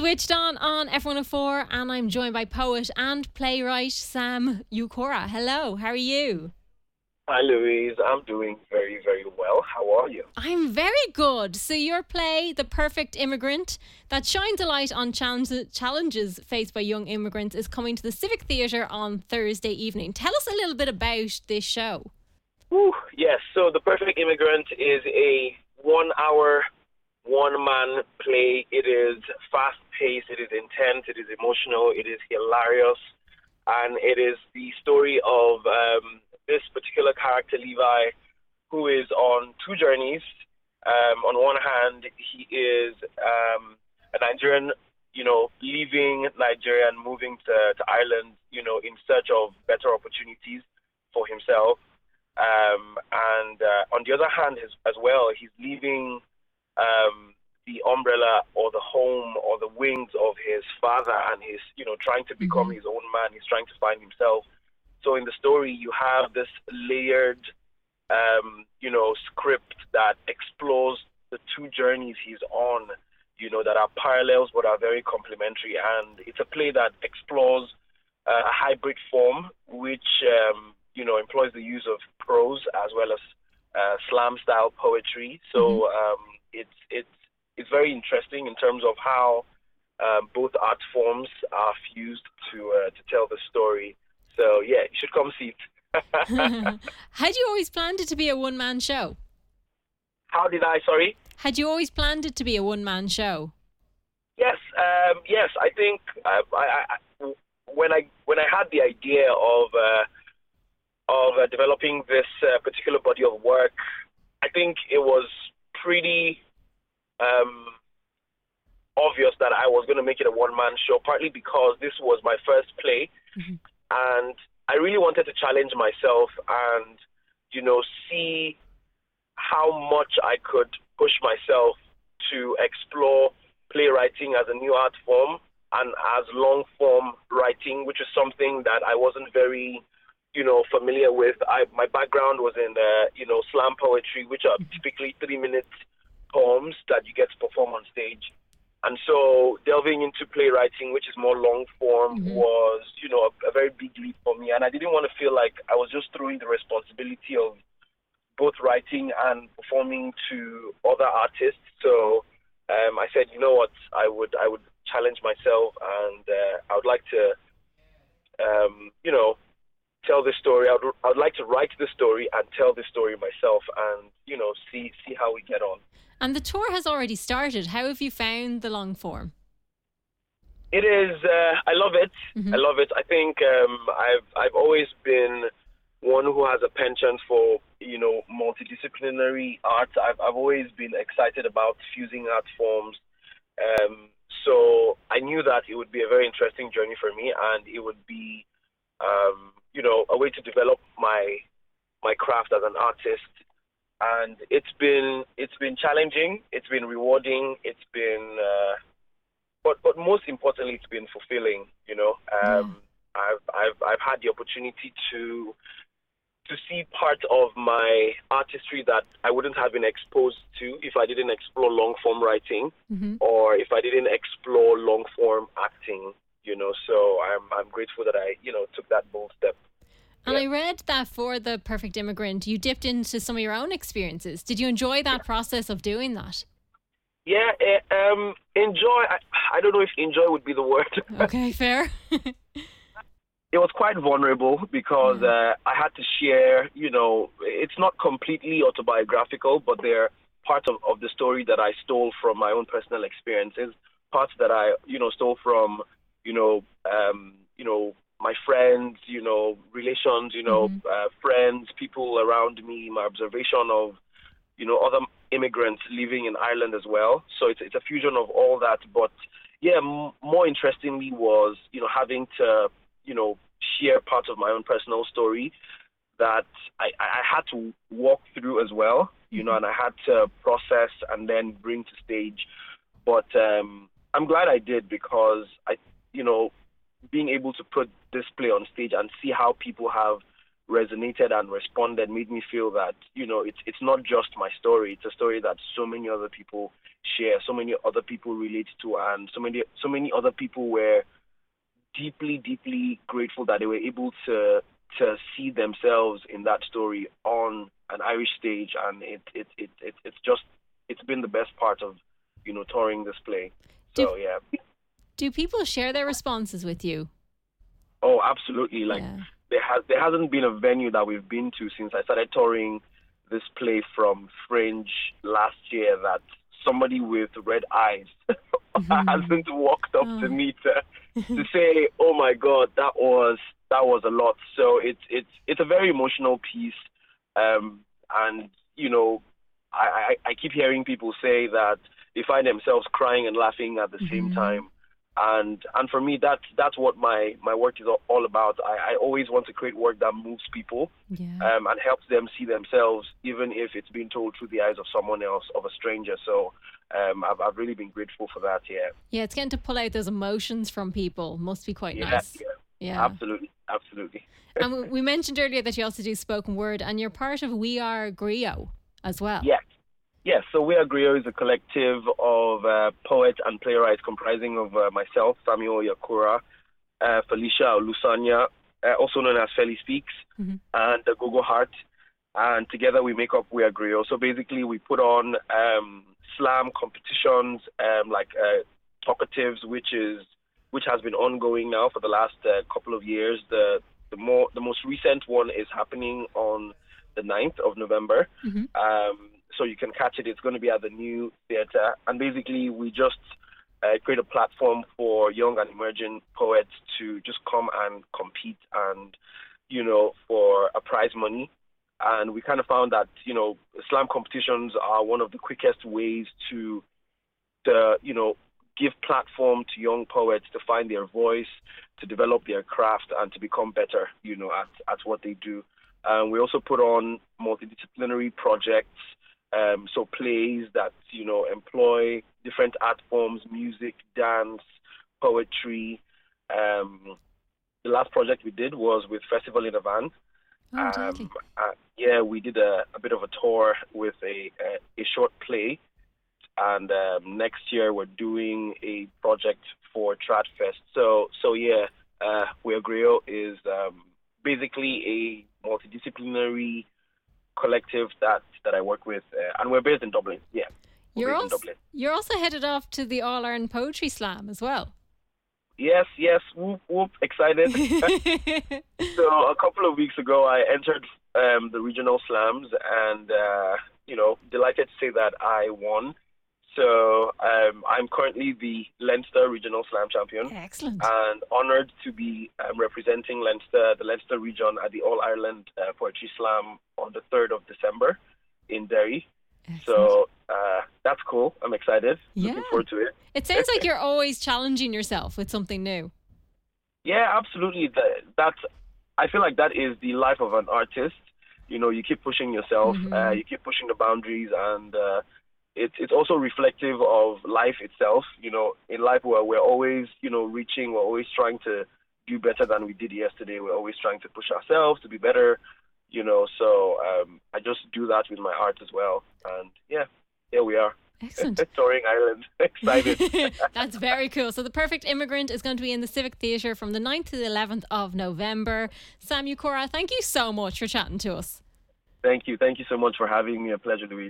Switched on on F104, and I'm joined by poet and playwright Sam Yakura. Hello, how are you? Hi, Louise. I'm doing very, very well. How are you? I'm very good. So, your play, The Perfect Immigrant, that shines a light on challenges faced by young immigrants, is coming to the Civic Theatre on Thursday evening. Tell us a little bit about this show. Ooh, yes. So, The Perfect Immigrant is a one hour, one man play. It is fast paced, it is intense, it is emotional, it is hilarious, and it is the story of. Um, this particular character, Levi, who is on two journeys. Um, on one hand, he is um, a Nigerian, you know, leaving Nigeria and moving to, to Ireland, you know, in search of better opportunities for himself. Um, and uh, on the other hand, as, as well, he's leaving um, the umbrella or the home or the wings of his father and he's, you know, trying to become mm-hmm. his own man. He's trying to find himself. So in the story, you have this layered, um, you know, script that explores the two journeys he's on, you know, that are parallels but are very complementary. And it's a play that explores uh, a hybrid form, which, um, you know, employs the use of prose as well as uh, slam style poetry. So mm-hmm. um, it's it's it's very interesting in terms of how um, both art forms are fused to uh, to tell the story. So yeah, you should come see it. Had you always planned it to be a one man show? How did I? Sorry. Had you always planned it to be a one man show? Yes, um, yes. I think uh, I, I, when I when I had the idea of uh, of uh, developing this uh, particular body of work, I think it was pretty um, obvious that I was going to make it a one man show. Partly because this was my first play, mm-hmm and I really wanted to challenge myself and you know see how much I could push myself to explore playwriting as a new art form and as long form writing, which is something that I wasn't very, you know, familiar with. I my background was in uh, you know slam poetry, which are mm-hmm. typically three minute poems that you get to perform on stage. And so delving into playwriting, which is more long form, mm-hmm. was, you know, a, a, very big leap for me. And I didn't want to feel like I was just throwing the responsibility of both writing and performing to other artists. So um, I said, you know what, I would I would challenge myself, and uh, I would like to, um, you know, tell this story. I would, I would like to write the story and tell the story myself, and you know, see see how we get on. And the tour has already started. How have you found the long form? It is. Uh, I love it. Mm-hmm. I love it. I think um, I've I've always been one who has a penchant for you know multidisciplinary art. I've I've always been excited about fusing art forms. Um, so I knew that it would be a very interesting journey for me, and it would be um, you know a way to develop my my craft as an artist and it's been it's been challenging, it's been rewarding, it's been, uh, but but most importantly, it's been fulfilling. You know, um, I've I've I've had the opportunity to to see part of my artistry that I wouldn't have been exposed to if I didn't explore long form writing mm-hmm. or if I didn't explore long form acting. You know, so I'm I'm grateful that I you know took that bold step. And yeah. I read that for the perfect immigrant, you dipped into some of your own experiences. Did you enjoy that process of doing that? Yeah, uh, um, enjoy. I, I, don't know if enjoy would be the word. Okay, fair. it was quite vulnerable because mm. uh, I had to share. You know, it's not completely autobiographical, but there are parts of, of the story that I stole from my own personal experiences. Parts that I, you know, stole from, you know, um, you know, my friends, you know, relations, you know, mm-hmm. uh, friends, people around me, my observation of, you know, other immigrants living in Ireland as well. So it's it's a fusion of all that. But yeah, m- more interestingly was you know having to you know share parts of my own personal story that I, I had to walk through as well, you know, mm-hmm. and I had to process and then bring to stage. But um, I'm glad I did because I, you know, being able to put this play on stage and see how people have resonated and responded made me feel that you know it's it's not just my story. It's a story that so many other people share so many other people relate to and so many so many other people were deeply deeply grateful that they were able to to see themselves in that story on an Irish stage and it it, it, it it's just it's been the best part of you know touring this play. So Do- yeah. Do people share their responses with you? Oh absolutely like yeah. there has there hasn't been a venue that we've been to since I started touring this play from Fringe last year that somebody with red eyes hasn't walked up Oh. to me to to say, "Oh my God, that was that was a lot." So it's it's it's a very emotional piece, um, and you know, I, I I keep hearing people say that they find themselves crying and laughing at the same Mhm. time and and for me that's that's what my my work is all- about i, I always want to create work that moves people Yeah. um, and helps them see themselves even if it's being told through the eyes of someone else of a stranger so um, I've, I've really been grateful for that yeah yeah, it's getting to pull out those emotions from people. Must be quite yeah, nice. yeah, Yeah. absolutely absolutely and we- mentioned earlier that you also do spoken word, and you're part of We Are Griot as well. Yes. Yes, so We Are Griot is a collective of uh, poets and playwrights comprising of uh, myself, Samuel Yakura, uh, Felicia Olusanya, uh, also known as Feli Speaks, Mhm. and uh, Gogo Heart. And together we make up We Are Griot. So basically we put on um, slam competitions um, like uh, Talkatives, which is which has been ongoing now for the last uh, couple of years. The the more the most recent one is happening on the 9th of November. Mhm. Um, so you can catch it. It's going to be at the new theater, and basically we just uh, create a platform for young and emerging poets to just come and compete, and you know, for a prize money. And we kind of found that you know, slam competitions are one of the quickest ways to, to you know, give platform to young poets to find their voice, to develop their craft, and to become better, you know, at at what they do. Um, we also put on multidisciplinary projects, um, so plays that you know employ different art forms, music, dance, poetry. Um, the last project we did was with Festival in a Van. Oh. Um, uh, yeah, we did a, a bit of a tour with a a, a short play, and um, next year we're doing a project for Tradfest. So so yeah, uh, Where Griot is um, basically a multidisciplinary collective that that I work with, uh, and we're based in Dublin. Yeah, You're also you're also headed off to the All Ireland Poetry Slam as well. Yes, yes, whoop whoop, excited. So a couple of weeks ago, I entered um, the regional slams, and uh, you know, delighted to say that I won. So um, I'm currently the Leinster Regional Slam champion, Excellent. and honoured to be um, representing Leinster, the Leinster region, at the All Ireland uh, Poetry Slam on the 3rd of December in Derry. Excellent. So uh, that's cool. I'm excited. Yeah. Looking forward to it. it sounds like you're always challenging yourself with something new. Yeah, absolutely. That, that's. I feel like that is the life of an artist. You know, you keep pushing yourself. Mhm. Uh, you keep pushing the boundaries, and uh, it's it's also reflective of life itself. You know, in life where we're always you know reaching, we're always trying to do better than we did yesterday. We're always trying to push ourselves to be better. You know, so um, I just do that with my art as well. And yeah, here we are, Excellent. touring Ireland. Excited. That's very cool. So, The Perfect Immigrant is going to be in the Civic Theatre from the 9th to the 11th of November. Sam Yakura, thank you so much for chatting to us. thank you, thank you so much for having me. A pleasure, Louise.